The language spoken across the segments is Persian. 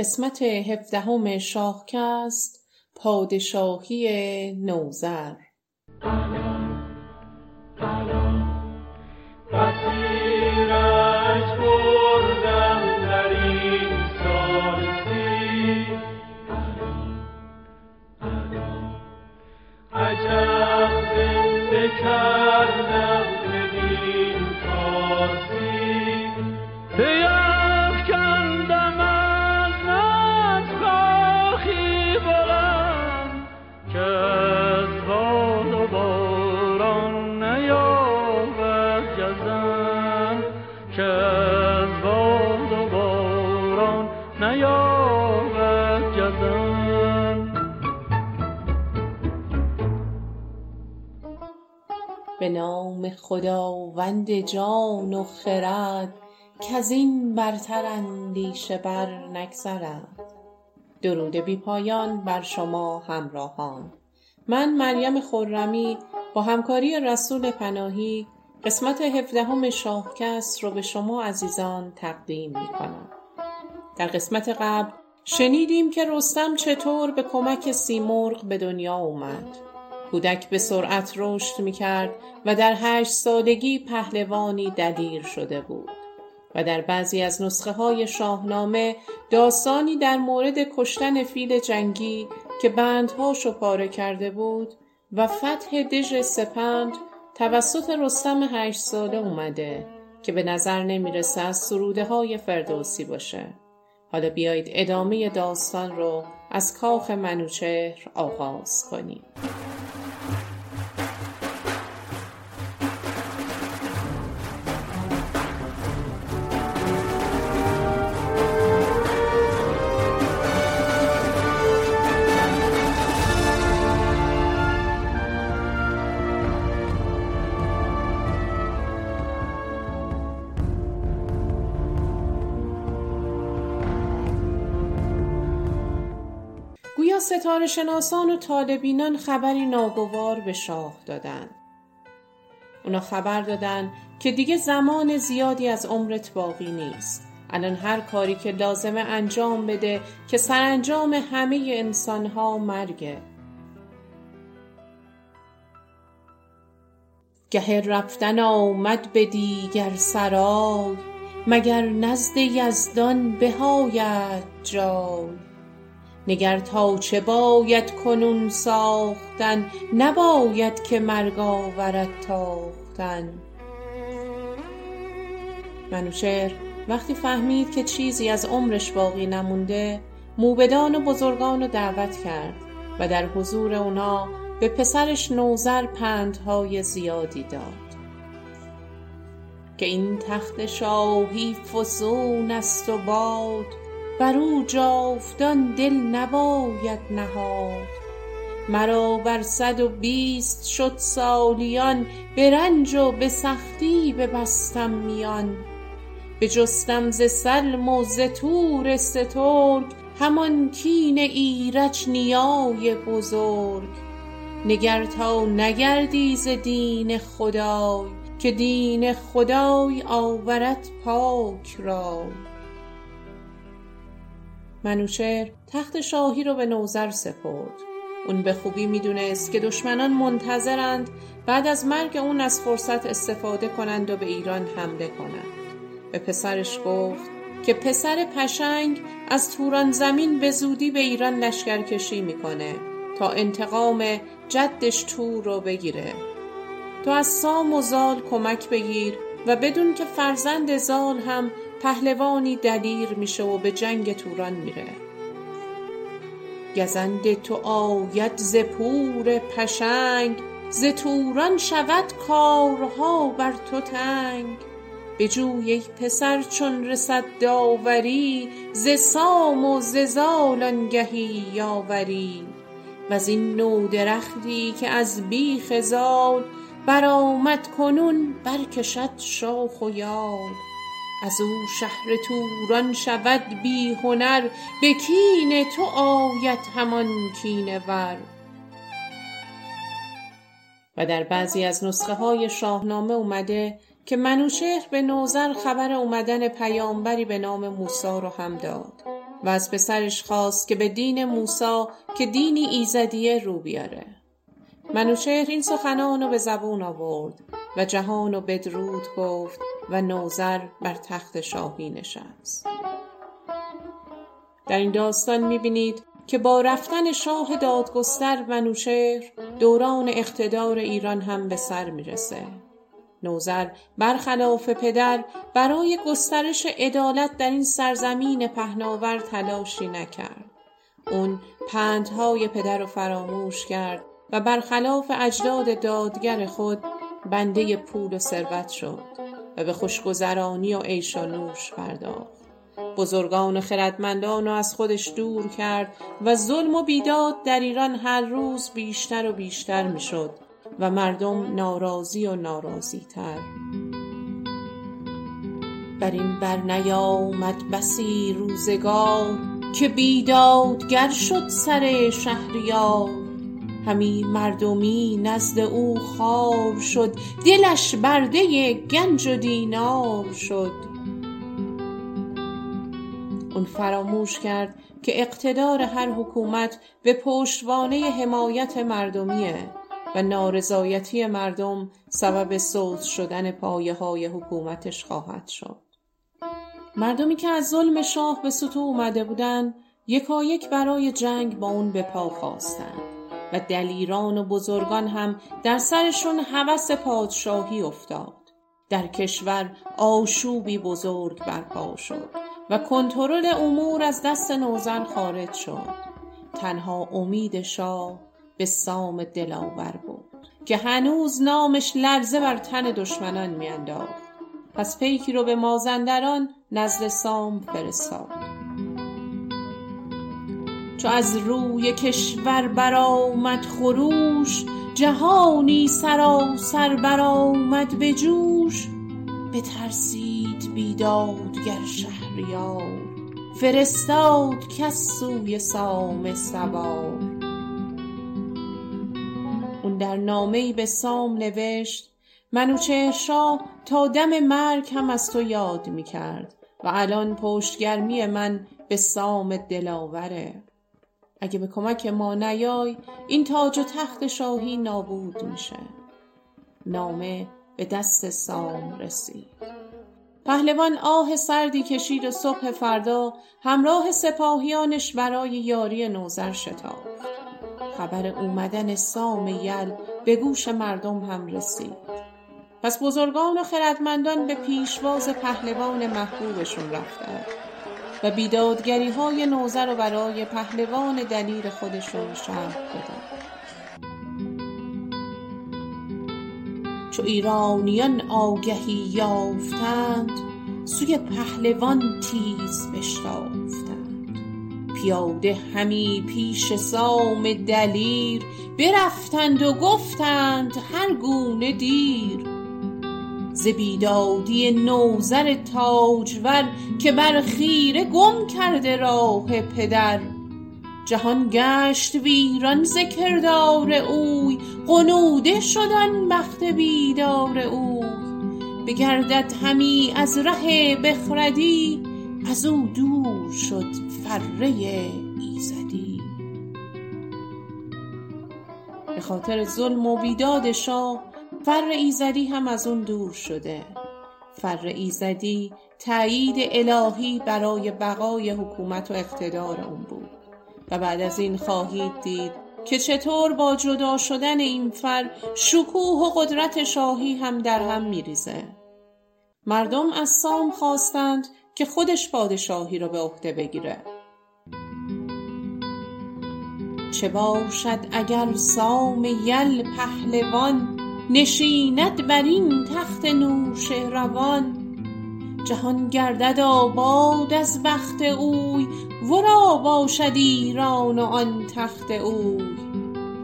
قسمت هفدهم شاهکست پادشاهی نوذر. به نام خداوند جان و خرد کز این برتر اندیشه بر نگذرد. درود بی پایان بر شما همراهان. من مریم خرمی با همکاری رسول پناهی قسمت هفدهم شاهکست رو به شما عزیزان تقدیم می کنم. در قسمت قبل شنیدیم که رستم چطور به کمک سیمرغ به دنیا اومد. کودک به سرعت رشد می کرد و در هشت سالگی پهلوانی دلیر شده بود و در بعضی از نسخه های شاهنامه داستانی در مورد کشتن فیل جنگی که بندهاشو پاره کرده بود و فتح دژ سپند توسط رستم هشت ساله اومده که به نظر نمی‌رسه از سروده های فردوسی باشه. حالا بیایید ادامه داستان رو از کاخ منوچهر آغاز کنیم. ستاره شناسان و طالبینان خبری ناگوار به شاه دادن اونا خبر دادن که دیگه زمان زیادی از عمرت باقی نیست. الان هر کاری که لازمه انجام بده که سرانجام همه انسانها مرگه. گه رفتن آمد به دیگر سرای مگر نزد یزدان بهاید جای. نگر تا چه باید کنون ساختن؟ نباید که مرگ آورد تاختن. منوچهر وقتی فهمید که چیزی از عمرش باقی نمونده موبدان و بزرگان رو دعوت کرد و در حضور اونا به پسرش نوذر پندهای زیادی داد. که این تخت شاهی فسون است و باد بر او جاودان دل نباید نهاد. مرا بر صد و بیست شد سالیان به رنج و به سختی ببستم میان. بجستم ز سلم و ز تور سترگ همان کین ایرج نیای بزرگ. نگر تا نگردی ز دین خدای که دین خدای آورد پاک رای. منوچهر تخت شاهی رو به نوذر سپرد. اون به خوبی می‌دونست که دشمنان منتظرند بعد از مرگ اون از فرصت استفاده کنند و به ایران حمله کنند. به پسرش گفت که پسر پشنگ از توران زمین به زودی به ایران لشکرکشی می‌کنه تا انتقام جدش تور رو بگیره. تو از سام و زال کمک بگیر و بدون که فرزند زال هم پهلوانی دلیر میشه و به جنگ توران میره. گزند تو آید ز پور پشنگ ز توران شود کارها بر تو تنگ. بجوی ای پسر چون رسد داوری ز سام و ز زال آنگهی یاوری. وزین نو درختی که از بیخ زال برآمد کنون برکشد شاخ و یال. از او شهر توران شود بی هنر به کین تو آید همان کینه ور. و در بعضی از نسخه های شاهنامه اومده که منوچهر به نوذر خبر اومدن پیامبری به نام موسی رو هم داد و از پسرش خواست که به دین موسی که دینی ایزدیه رو بیاره. منوچهر این سخنان به زبون آورد و جهان و بدرود گفت و نوذر بر تخت شاهی نشست. در این داستان می‌بینید که با رفتن شاه دادگستر منوچهر دوران اقتدار ایران هم به سر می‌رسه. نوذر برخلاف پدر برای گسترش عدالت در این سرزمین پهناور تلاشی نکرد. اون پندهای پدر رو فراموش کرد و برخلاف اجداد دادگر خود بنده پول و ثروت شد و به خوشگذرانی و عیش و نوش پرداخت. بزرگان و خردمندان رو از خودش دور کرد و ظلم و بیداد در ایران هر روز بیشتر و بیشتر می‌شد و مردم ناراضی و ناراضی تر بر این بر نیامد بسی روزگار که بیدادگر شد سر شهریار. همی مردمی نزد او خوار شد دلش برده گنج و دینار شد اون فراموش کرد که اقتدار هر حکومت به پشتوانه حمایت مردمیه و نارضایتی مردم سبب سوز شدن پایه های حکومتش خواهد شد. مردمی که از ظلم شاه به سطو اومده بودن یکایک برای جنگ با اون به پا خواستند و دلیران و بزرگان هم در سرشون هوس پادشاهی افتاد. در کشور آشوبی بزرگ برپا شد و کنترل امور از دست نوزن خارج شد. تنها امید شاه به سام دلاور بود که هنوز نامش لرزه بر تن دشمنان میانداخت پس پیکی رو به مازندران نزد سام فرستاد چو از روی کشور برآمد خروش جهانی سراسر برآمد به جوش. بترسید بیدادگر شهریار فرستاد کس سوی سام سوار. اون در نامهای به سام نوشت منوچهر شاه تا دم مرگ هم از تو یاد می کرد و الان پشتگرمی من به سام دلاوره. اگه به کمک ما نیای این تاج و تخت شاهی نابود میشه. نامه به دست سام رسید. پهلوان آه سردی کشید و صبح فردا همراه سپاهیانش برای یاری نوذر شتافت. خبر اومدن سام یل به گوش مردم هم رسید. پس بزرگان و خردمندان به پیشواز پهلوان محبوبشون رفتند. و بیدادگری های نوزر و برای پهلوان دلیر خودشون شرح دادند چو ایرانیان آگهی یافتند سوی پهلوان تیز بشتافتند. پیاده همی پیش سام دلیر برفتند و گفتند هر گونه دیر. ز بیدادی نوذر تاجور که بر خیره گم کرده راه پدر. جهان گشت ویران ز کردار اوی غنوده شد آن بخت بیدار اوی. بگردد همی از ره بخردی از او دور شد فره ایزدی. به خاطر ظلم و بیداد شاه فر ایزدی هم از اون دور شده. فر ایزدی تایید الهی برای بقای حکومت و اقتدار اون بود. و بعد از این خواهید دید که چطور با جدا شدن این فر شکوه و قدرت شاهی هم در هم میریزه. مردم از سام خواستند که خودش پادشاهی را به عهده بگیره. چه باشد اگر سام یل پهلوان نشیند بر این تخت نوشهروان. جهان گردد آباد از بخت اوی ورا باشد ایران و آن تخت اوی.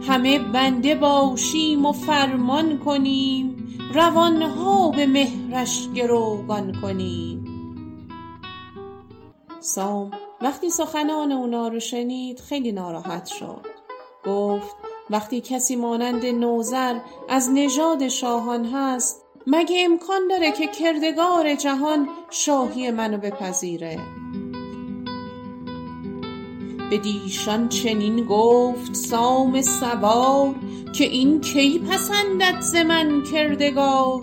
همه بنده باشیم و فرمان کنیم روانها به مهرش گروگان کنیم. سام وقتی سخنان اونا رو شنید خیلی ناراحت شد. گفت وقتی کسی مانند نوذر از نژاد شاهان هست مگه امکان داره که کردگار جهان شاهی منو بپذیره؟ بدیشان چنین گفت سام سوار که این کی پسندد ز من کردگار؟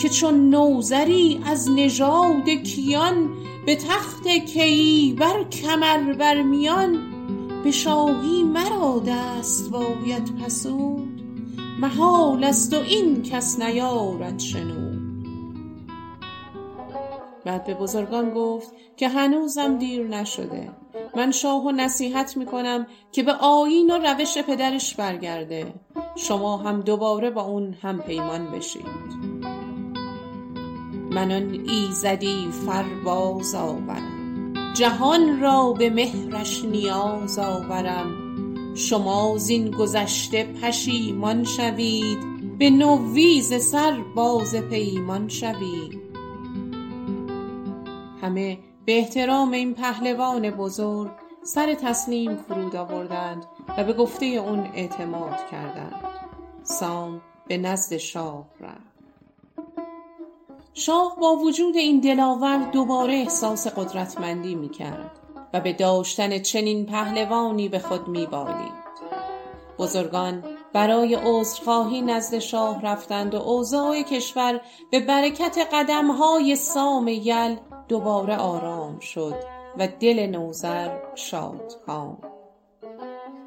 که چون نوذری از نژاد کیان به تخت کیی بر کمر بر میان به شاهی مرا دست باید پسود محال است و این کس نیارد شنود. بعد به بزرگان گفت که هنوزم دیر نشده. من شاهو نصیحت می‌کنم که به آیین و روش پدرش برگرده. شما هم دوباره با اون هم پیمان بشید. من آن ایزدی فرباز آورم. جهان را به مهرش نیاز آورم. شما زین گذشته پشیمان شوید به نوی سر باز پیمان شوید. همه به احترام این پهلوان بزرگ سر تسلیم فرود آوردند و به گفته اون اعتماد کردند. سام به نزد شاه رفت. شاه با وجود این دلاور دوباره احساس قدرتمندی می کرد و به داشتن چنین پهلوانی به خود می بالید. بزرگان برای عذرخواهی نزد شاه رفتند و اوضاع کشور به برکت قدمهای سام یل دوباره آرام شد و دل نوذر شاد کام.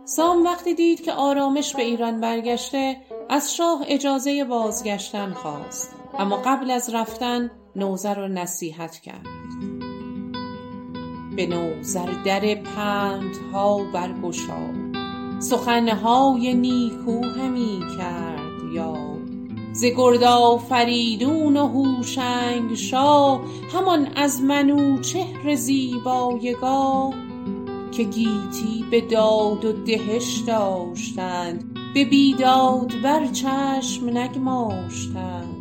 سام وقتی دید که آرامش به ایران برگشته از شاه اجازه بازگشتن خواست اما قبل از رفتن نوذر را نصیحت کرد. به نوذر در پندها برگشاد سخنهای نیکو همی کرد یاد ز گرد آفریدون و هوشنگ شاه همان از منوچهر زیبایگاه که گیتی به داد و دهش داشتند. به بیداد بر چشم نگماشتند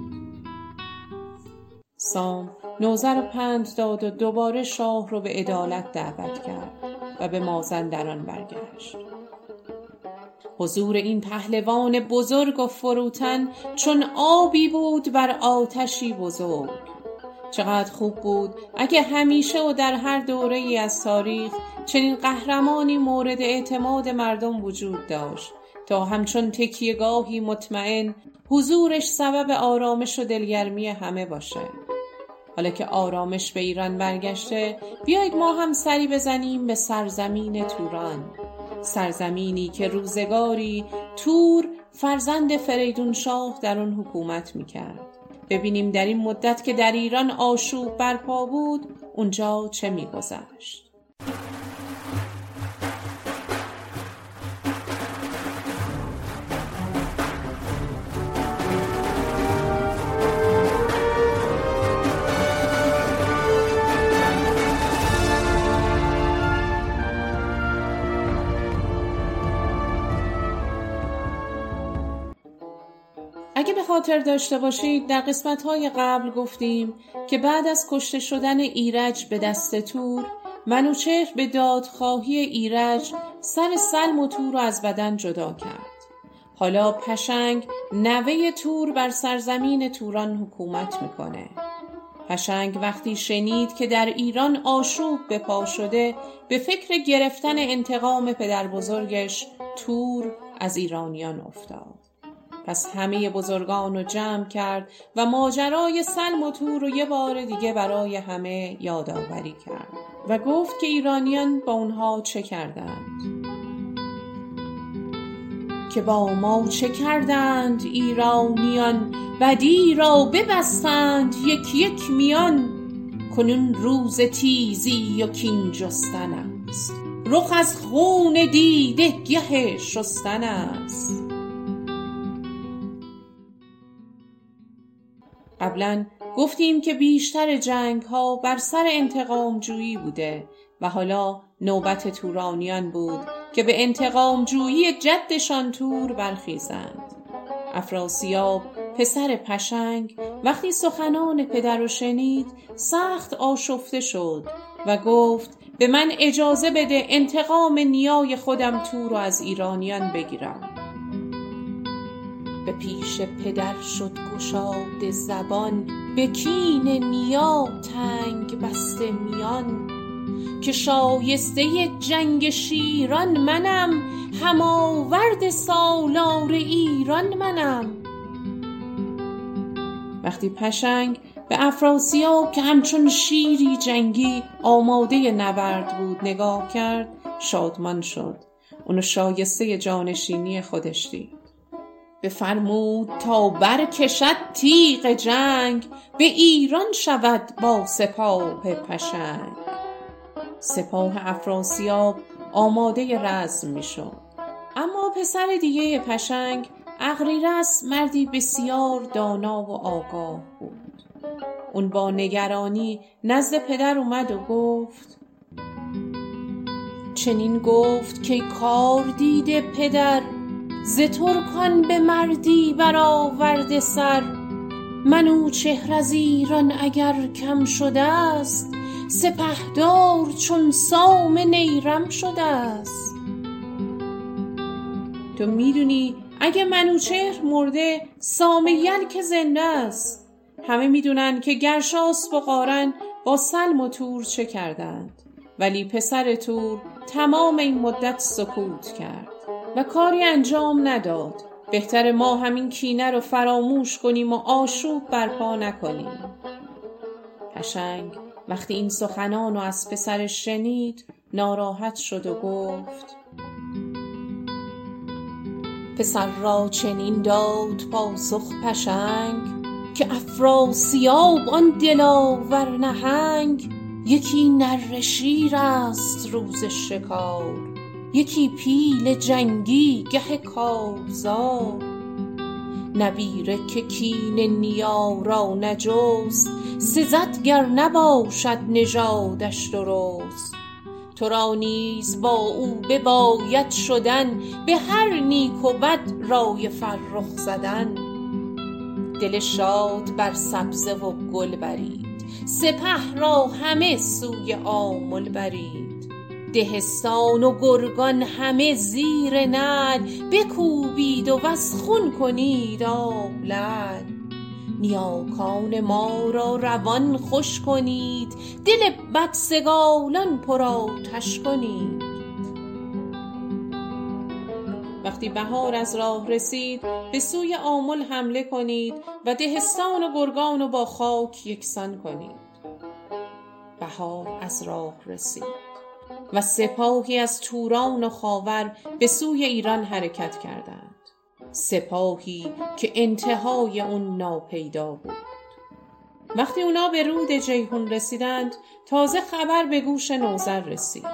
سام نوذر را پند داد و دوباره شاه رو به عدالت دعوت کرد و به مازندران برگشت. حضور این پهلوان بزرگ و فروتن چون آبی بود بر آتشی بزرگ. چقدر خوب بود اگه همیشه و در هر دوره ای از تاریخ چنین قهرمانی مورد اعتماد مردم وجود داشت. تا همچون تکیهگاهی مطمئن حضورش سبب آرامش و دلگرمی همه باشه. حالا که آرامش به ایران برگشته بیایید ما هم سری بزنیم به سرزمین توران. سرزمینی که روزگاری تور فرزند فریدون شاه در آن حکومت می‌کرد. ببینیم در این مدت که در ایران آشوب برپا بود اونجا چه میگذشت. خاطر داشته باشید در قسمت های قبل گفتیم که بعد از کشته شدن ایرج به دست تور منوچهر به دادخواهی ایرج سر سلم و تور رو از بدن جدا کرد. حالا پشنگ نوه تور بر سرزمین توران حکومت می‌کنه. پشنگ وقتی شنید که در ایران آشوب به پا شده به فکر گرفتن انتقام پدر بزرگش تور از ایرانیان افتاد. پس همه بزرگان رو جمع کرد و ماجرای سلم و تور رو یه بار دیگه برای همه یادآوری کرد و گفت که ایرانیان با اونها چه کردند. که با ما چه کردند ایرانیان؟ بدی را ببستند یک یک میان. کنون روز تیزی و کین جستن است. رخ از خون دیده گه شستن است. قبلا گفتیم که بیشتر جنگ ها بر سر انتقام جویی بوده و حالا نوبت تورانیان بود که به انتقام جویی جدشان تور برخیزند. افراسیاب پسر پشنگ وقتی سخنان پدر رو شنید سخت آشفته شد و گفت به من اجازه بده انتقام نیای خودم تور رو از ایرانیان بگیرم. به پیش پدر شد گشاده زبان به کین نیا تنگ بسته میان. که شایسته جنگ شیران منم هم آورد سالار ایران منم. وقتی پشنگ به افراسیاب که همچون شیری جنگی آماده نبرد بود نگاه کرد شادمان شد. اونو شایسته جانشینی خودش دید. بفرمود تا برکشد تیغ جنگ به ایران شود با سپاه پشنگ. سپاه افراسیاب آماده رزم می‌شد. اما پسر دیگه پشنگ اغریرث مردی بسیار دانا و آگاه بود. اون با نگرانی نزد پدر اومد و گفت چنین گفت که کار دیده پدر. ز ترکان به مردی برآورده سر. منوچهر از ایران اگر کم شده است سپهدار چون سام نیرم شده است تو می‌دونی اگه منوچهر مرده سام یل زنده است. همه می‌دونن که گرشاسپ و قارن با سلم و تور چه کردند. ولی پسر تور تمام این مدت سکوت کرد. و کاری انجام نداد. بهتر ما همین کینه رو فراموش کنیم و آشوب برپا نکنیم. پشنگ وقتی این سخنان رو از پسرش شنید ناراحت شد و گفت پسر را چنین داد پاسخ پشنگ که افراسیاب آن دلاور نهنگ یکی نره شیر است روز شکار. یکی پیل جنگی گه کارزار. نبیره که کین نیا را نجست سزد گر نباشد نژادش درست. تو را نیز با او بباید شدن به هر نیک و بد رای فرخ زدن. دل شاد بر سبزه و گل برید سپه را همه سوی آمل برید. دهستان و گرگان همه زیر نعل بکوبید و وز خون کنید آب لعل نیاکان ما را روان خوش کنید دل بدسگالان پر آتش کنید. وقتی بهار از راه رسید به سوی آمل حمله کنید و دهستان و گرگان رو با خاک یکسان کنید. بهار از راه رسید. و سپاهی از توران و خاور به سوی ایران حرکت کردند. سپاهی که انتهای اون ناپیدا بود. وقتی اونا به رود جیهون رسیدند تازه خبر به گوش نوذر رسید.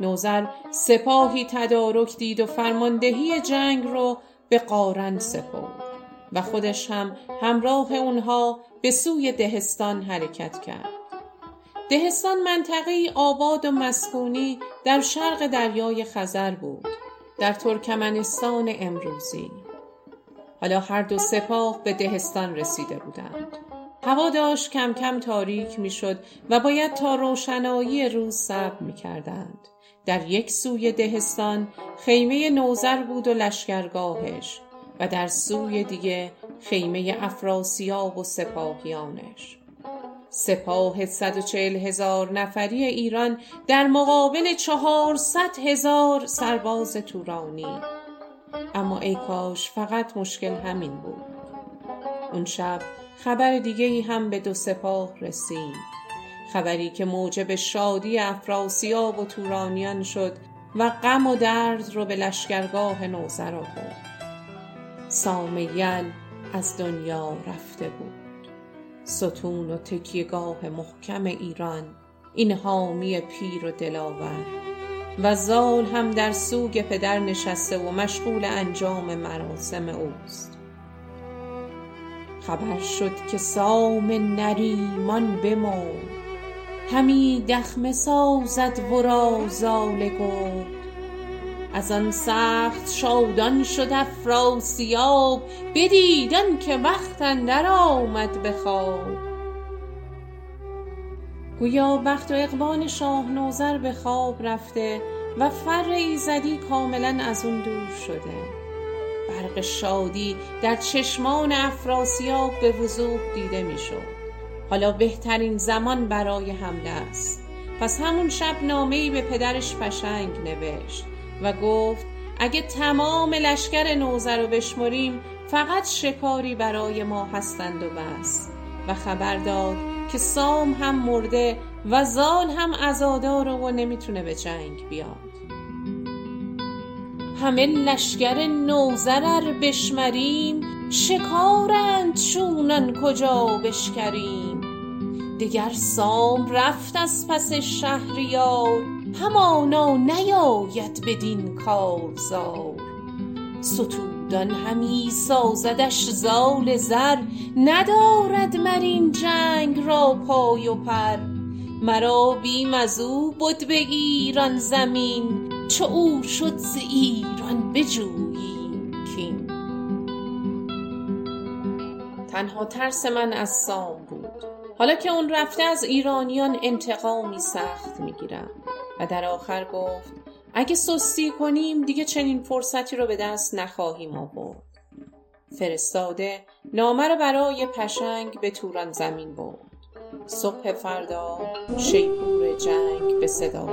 نوذر سپاهی تدارک دید و فرماندهی جنگ رو به قارن سپرد و خودش هم همراه اونها به سوی دهستان حرکت کرد. دهستان منطقه آباد و مسکونی در شرق دریای خزر بود در ترکمنستان امروزی. حالا هر دو سپاه به دهستان رسیده بودند. هوا داشت کم کم تاریک می‌شد و باید تا روشنایی روز صبر می کردند. در یک سوی دهستان خیمه نوزر بود و لشکرگاهش و در سوی دیگه خیمه افراسیاب و سپاهیانش. سپاه صد و چهل هزار نفری ایران در مقابل چهارصد هزار سرباز تورانی. اما ای کاش فقط مشکل همین بود. اون شب خبر دیگه هم به دو سپاه رسید. خبری که موجب شادی افراسیاب و تورانیان شد و غم و درد رو به لشکرگاه نوذر آورد. سامیل از دنیا رفته بود. ستون و تکیهگاه محکم ایران این حامی پیر و دلاور. و زال هم در سوگ پدر نشسته و مشغول انجام مراسم اوست. خبر شد که سام نریمان بمرد. همی دخمه سازد ورا زال گرد. از آن سخت شادان شد افراسیاب بدید آنکه وقت اندر آمد به خواب. گویا بخت و اقبال شاه نوذر به خواب رفته و فر ایزدی کاملا از اون دور شده. برق شادی در چشمان افراسیاب به وضوح دیده می‌شد. حالا بهترین زمان برای حمله است. پس همون شب نامه‌ای به پدرش پشنگ نوشت. و گفت اگه تمام لشکر نوزر رو بشمریم فقط شکاری برای ما هستند و بس. و خبر داد که سام هم مرده و زال هم ازادار و نمی‌تونه به جنگ بیاد. همه لشکر نوزر بشمریم شکارند چونان کجا بشکریم. دگر سام رفت از پس شهریار همانا نیاید بدین کارزار. ستودان همی سازدش زال زر ندارد مر این جنگ را پای و پر. مرا بیم از او بد به ایران زمین چو او شد ز ایران بجوییم کین. تنها ترس من از سام بود. حالا که اون رفته از ایرانیان انتقامی سخت می‌گیرم. و در آخر گفت اگه سستی کنیم دیگه چنین فرصتی رو به دست نخواهیم آورد. فرستاده نامه رو برای پشنگ به توران زمین برد. صبح فردا شیپور جنگ به صدا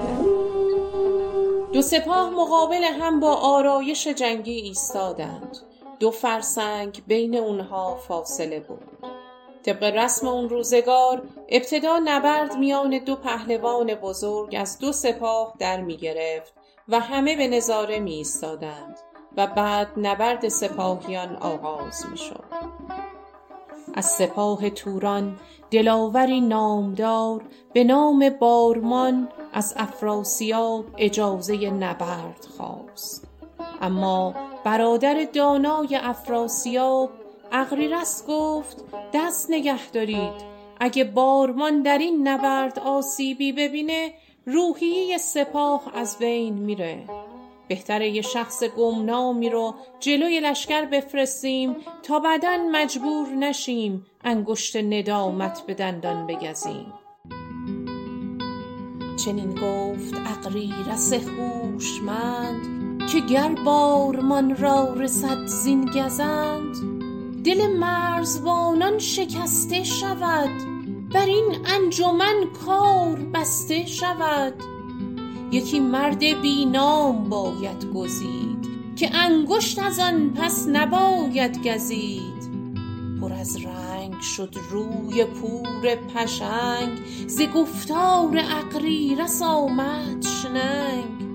دو سپاه مقابل هم با آرایش جنگی ایستادند. دو فرسنگ بین اونها فاصله بود طبق رسم اون روزگار ابتدا نبرد میان دو پهلوان بزرگ از دو سپاه در می گرفت و همه به نظاره می ایستادند و بعد نبرد سپاهیان آغاز می شد. از سپاه توران دلاوری نامدار به نام بارمان از افراسیاب اجازه نبرد خواست اما برادر دانای افراسیاب اغریرث گفت دست نگه دارید. اگه بارمان در این نبرد آسیبی ببینه روحیه سپاه از بین میره. بهتره یه شخص گمنامی رو جلوی لشکر بفرستیم تا بعدا مجبور نشیم انگشت ندامت به دندان بگزیم. چنین گفت اغریرث هوشمند که گر بارمان را رسد زین گزند دل مرزبانان شکسته شود. بر این انجمن کار بسته شود. یکی مرد بینام باید گزید که انگشت از آن پس نباید گزید. پر از رنگ شد روی پور پشنگ ز گفتار اغریرث آمد شننگ.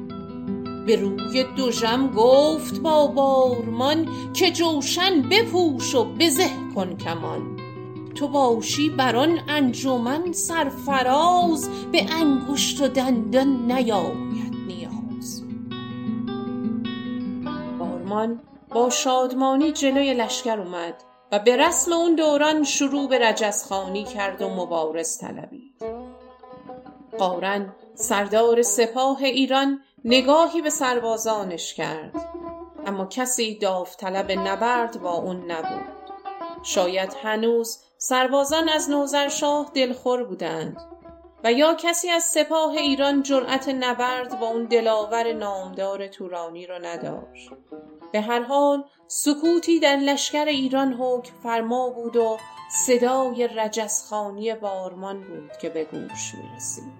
به روی دژم گفت با بارمان که جوشن بپوش و بزه کن کمان. تو باشی بر آن انجمن سرفراز به انگشت و دندان نیاید نیاز. بارمان با شادمانی جلوی لشکر اومد و به رسم اون دوران شروع به رجزخانی کرد و مبارز طلبید. قارن سردار سپاه ایران نگاهی به سربازانش کرد. اما کسی داوطلب نبرد با اون نبود. شاید هنوز سربازان از نوذرشاه دلخور بودند و یا کسی از سپاه ایران جرأت نبرد با اون دلاور نامدار تورانی را نداشت. به هر حال سکوتی در لشکر ایران حکم فرما بود و صدای رجزخانی بارمان بود که به گوش می رسید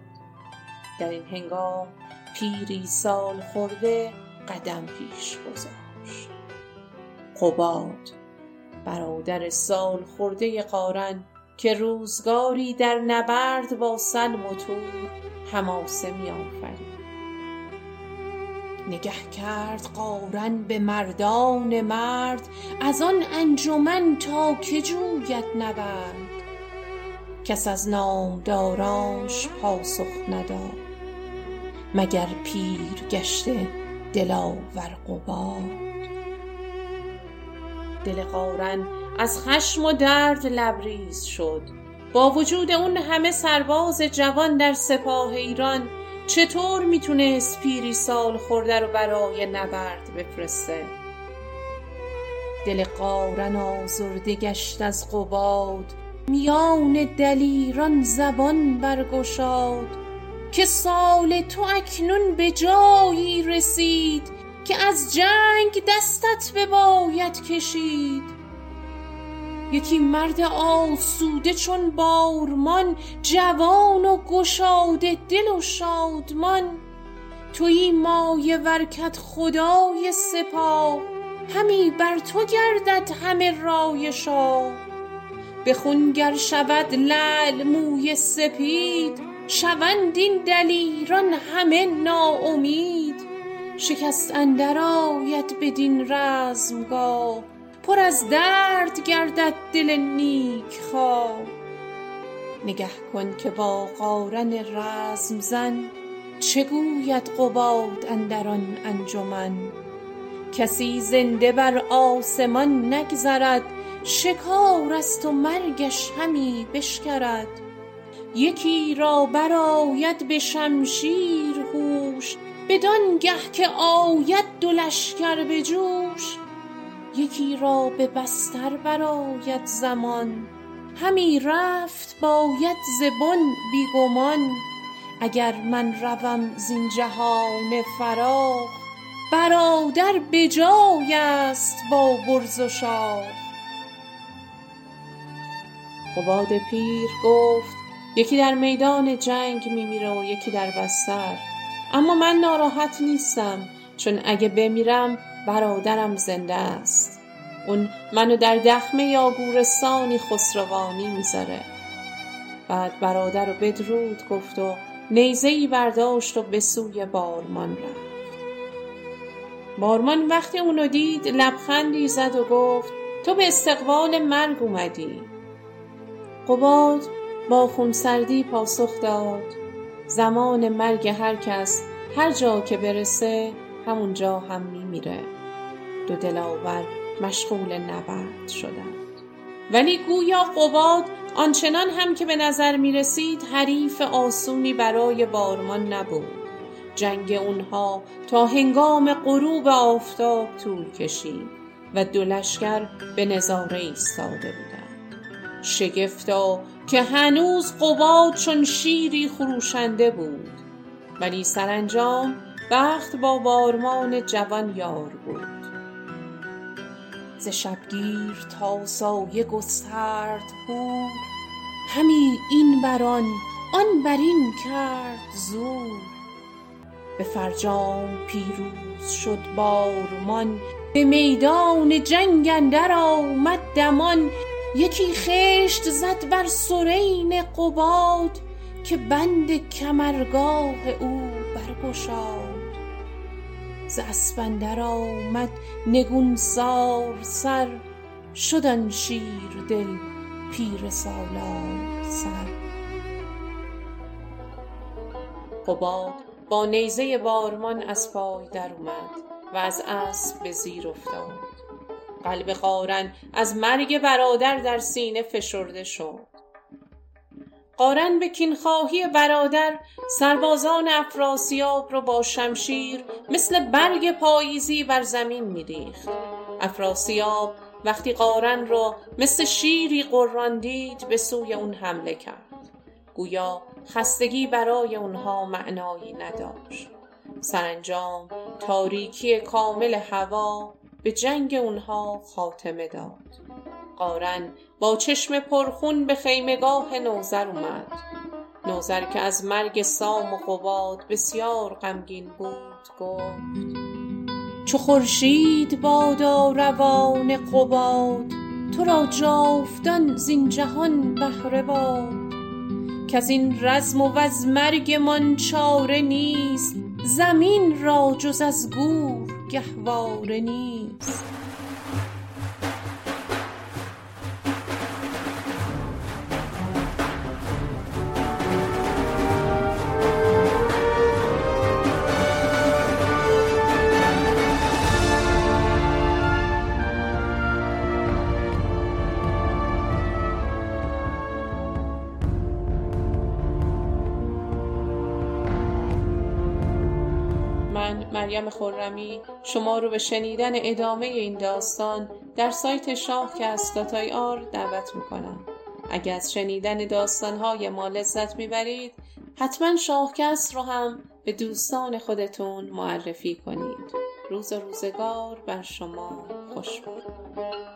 در این هنگام پیری سال خورده قدم پیش گذاشت. قباد برادر سال خورده قارن که روزگاری در نبرد با سلم و تور حماسه می آفرید. نگه کرد قارن به مردان مرد از آن انجمن تا که جوید نبرد. کس از نامدارانش پاسخ نداد. مگر پیر گشته دلاور قباد دل قارن از خشم و درد لبریز شد. با وجود اون همه سرباز جوان در سپاه ایران چطور می‌تونست پیری سال خورده رو برای نبرد بفرسته؟ دل قارن آزرده گشت از قباد میان دلیران زبان برگشاد. که سال تو اکنون به جایی رسید که از جنگ دستت بباید کشید. یکی مرد آسوده چون بارمان جوان و گشاده دل و شادمان. تویی مایه ورکت خدای سپاه همی بر تو گردد همه رای شاه به خون گر شود لعل موی سپید شوند این دلیران همه ناامید. شکست اندر آید بدین رزمگاه. پر از درد گردد دل نیک خواه نگه کن که با قارن رزم زن. چه گوید قباد اندر آن انجمن؟ کسی زنده بر آسمان نگذرد. شکار است و مرگش همی بشکرد. یکی را برآید به شمشیر هوش بدانگه که آید دو لشکر به جوش. یکی را به بستر برآید زمان همی رفت باید ز بن بی گمان اگر من روم زین جهان فراق برادر به جای است با برز و شاخ. قباد پیر گفت یکی در میدان جنگ می میره و یکی در بستر. اما من ناراحت نیستم چون اگه بمیرم برادرم زنده است. اون منو در دخمه یا گورستانی خسروانی می‌ذاره. بعد برادر رو بدرود گفت و نیزه ای برداشت و به سوی بارمان رفت. بارمان وقتی اونو دید لبخندی زد و گفت تو به استقبال مرگ اومدی. قباد با خونسردی پاسخ داد. زمان مرگ هر کس هر جا که برسه همونجا هم میمیره. دو دلاور مشغول نبرد شدند. ولی گویا قباد آنچنان هم که به نظر می رسید حریف آسونی برای بارمان نبود. جنگ اونها تا هنگام غروب آفتاب طول کشید و دو لشکر به نظاره ایستاده بودند. شگفتا که هنوز قباد چون شیری خروشنده بود. ولی سرانجام بخت با بارمان جوان یار بود. ز شبگیر تا سایه گسترد پور همی این بر آن آن بر این کرد زور. به فرجام پیروز شد بارمان به میدان جنگ اندر آمد دمان. یکی خشت زد بر سرین قباد که بند کمرگاه او برگشاد. ز اسپ اندر آمد نگونسار سر شد آن شیردل پیر سالار سر. قباد با نیزه بارمان از پای در اومد و از اسب به زیر افتاد. قلب قارن از مرگ برادر در سینه فشرده شد. قارن به کینخواهی برادر سربازان افراسیاب را با شمشیر مثل برگ پاییزی بر زمین میریخت. افراسیاب وقتی قارن را مثل شیری غران دید به سوی اون حمله کرد. گویا خستگی برای اونها معنایی نداشت. سرانجام تاریکی کامل هوا به جنگ اونها خاتمه داد. قارن با چشم پرخون به خیمگاه نوذر اومد. نوذر که از مرگ سام و قباد بسیار غمگین بود گفت چو خورشید بادا روان قباد تو را جاودان زین جهان بهره باد. کز این رزم و وز مرگمان چاره نیست زمین را جز از گور گهواره نیست. من مریم خرمی شما رو به شنیدن ادامه این داستان در سایت شاهکست داتای آر دعوت می‌کنم. اگر از شنیدن داستانهای ما لذت می‌برید حتما شاهکست رو هم به دوستان خودتون معرفی کنید. روز روزگار بر شما خوش باد.